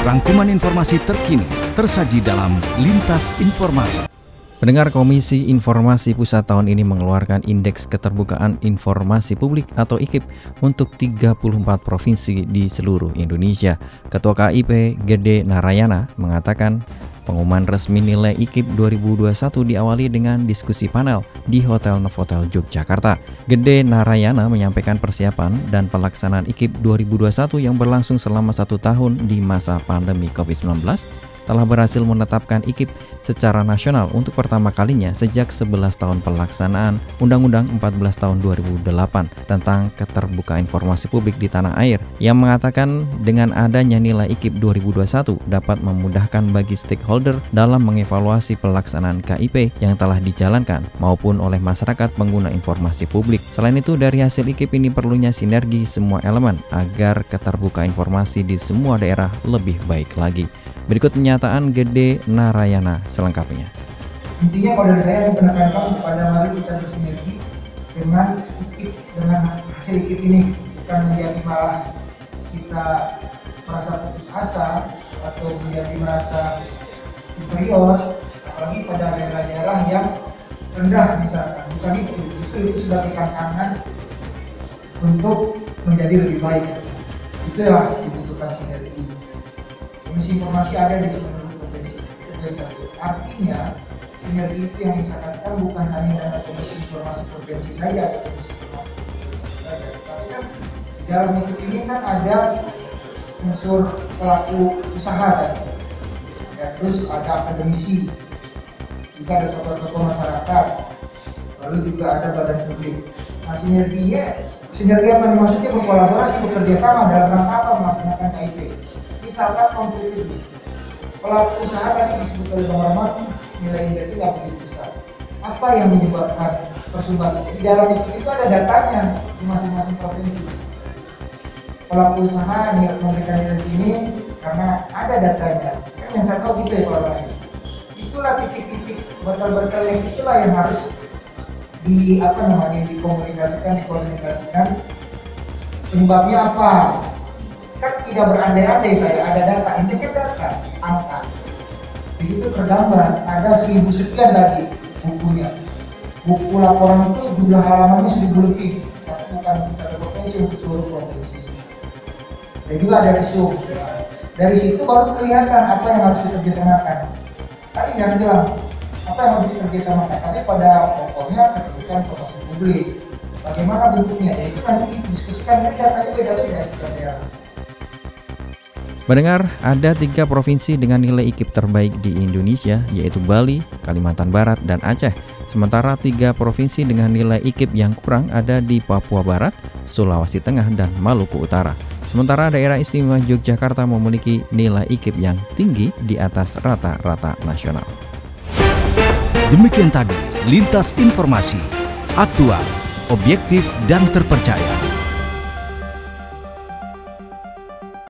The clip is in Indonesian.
Rangkuman informasi terkini tersaji dalam Lintas Informasi. Pendengar Komisi Informasi Pusat tahun ini mengeluarkan Indeks Keterbukaan Informasi Publik atau IKIP untuk 34 provinsi di seluruh Indonesia. Ketua KIP Gede Narayana mengatakan Pengumuman resmi nilai IKIP 2021 diawali dengan diskusi panel di Hotel Novotel Yogyakarta. Gede Narayana menyampaikan persiapan dan pelaksanaan IKIP 2021 yang berlangsung selama satu tahun di masa pandemi COVID-19 telah berhasil menetapkan IKIP secara nasional untuk pertama kalinya sejak 11 tahun pelaksanaan Undang-Undang 14 tahun 2008 tentang keterbukaan informasi publik di tanah air yang mengatakan dengan adanya nilai IKIP 2021 dapat memudahkan bagi stakeholder dalam mengevaluasi pelaksanaan KIP yang telah dijalankan maupun oleh masyarakat pengguna informasi publik. Selain itu dari hasil IKIP ini perlunya sinergi semua elemen agar keterbukaan informasi di semua daerah lebih baik lagi. Berikut pernyataan Gede Narayana selengkapnya. Intinya dari saya menekankan kepada mari kita bersinergi dengan ikip dengan hasil ikip ini. Bukan menjadi malah kita merasa putus asa atau menjadi merasa inferior apalagi pada daerah-daerah yang rendah misalkan. Bukan itu justru itu sebagai tantangan untuk menjadi lebih baik. Itulah dibutuhkan sinergi komisi informasi ada di provinsi artinya sinergi itu yang disangkakan bukan hanya dengan komisi informasi provinsi saja atau komisi informasi saja. Tapi kan dalam itu ini kan ada unsur pelaku usaha kan ya, terus ada akademisi juga ada tokoh-tokoh masyarakat lalu juga ada badan publik. Nah sinerginya sinergi apa maksudnya berkolaborasi bekerja sama dalam rangka apa melaksanakan KIP konflik itu pelaku usaha tadi disebut oleh Bang Rahmat nilai indeksnya nggak begitu besar. Apa yang menyebabkan tersumbat itu? Di dalam itu itu ada datanya di masing-masing provinsi. Pelaku usaha memberikan nilai sini karena ada datanya. Kan yang saya tahu gitu ya kalau lain itulah titik-titik betul-betul yang itulah yang harus di apa namanya dikomunikasikan dikomunikasikan penyebabnya apa tidak berandai-andai saya ada data ini kan data angka. Di situ tergambar ada seribu sekian tadi bukunya. Buku laporan itu jumlah halamannya seribu lebih. Tapi bukan ada provinsi untuk seluruh provinsi. Dan juga ada resum dari situ baru kelihatan apa yang harus dikerjasamakan. Tadi jangan bilang apa yang harus dikerjasamakan? Tapi pada pokoknya keterbukaan informasi publik. Bagaimana bentuknya? Ya itu nanti didiskusikan. Kan datanya beda-beda setiap daerah Mendengar, ada tiga provinsi dengan nilai IKIP terbaik di Indonesia, yaitu Bali, Kalimantan Barat, dan Aceh. Sementara tiga provinsi dengan nilai IKIP yang kurang ada di Papua Barat, Sulawesi Tengah, dan Maluku Utara. Sementara daerah istimewa Yogyakarta memiliki nilai IKIP yang tinggi di atas rata-rata nasional. Demikian tadi Lintas Informasi, aktual, objektif, dan terpercaya.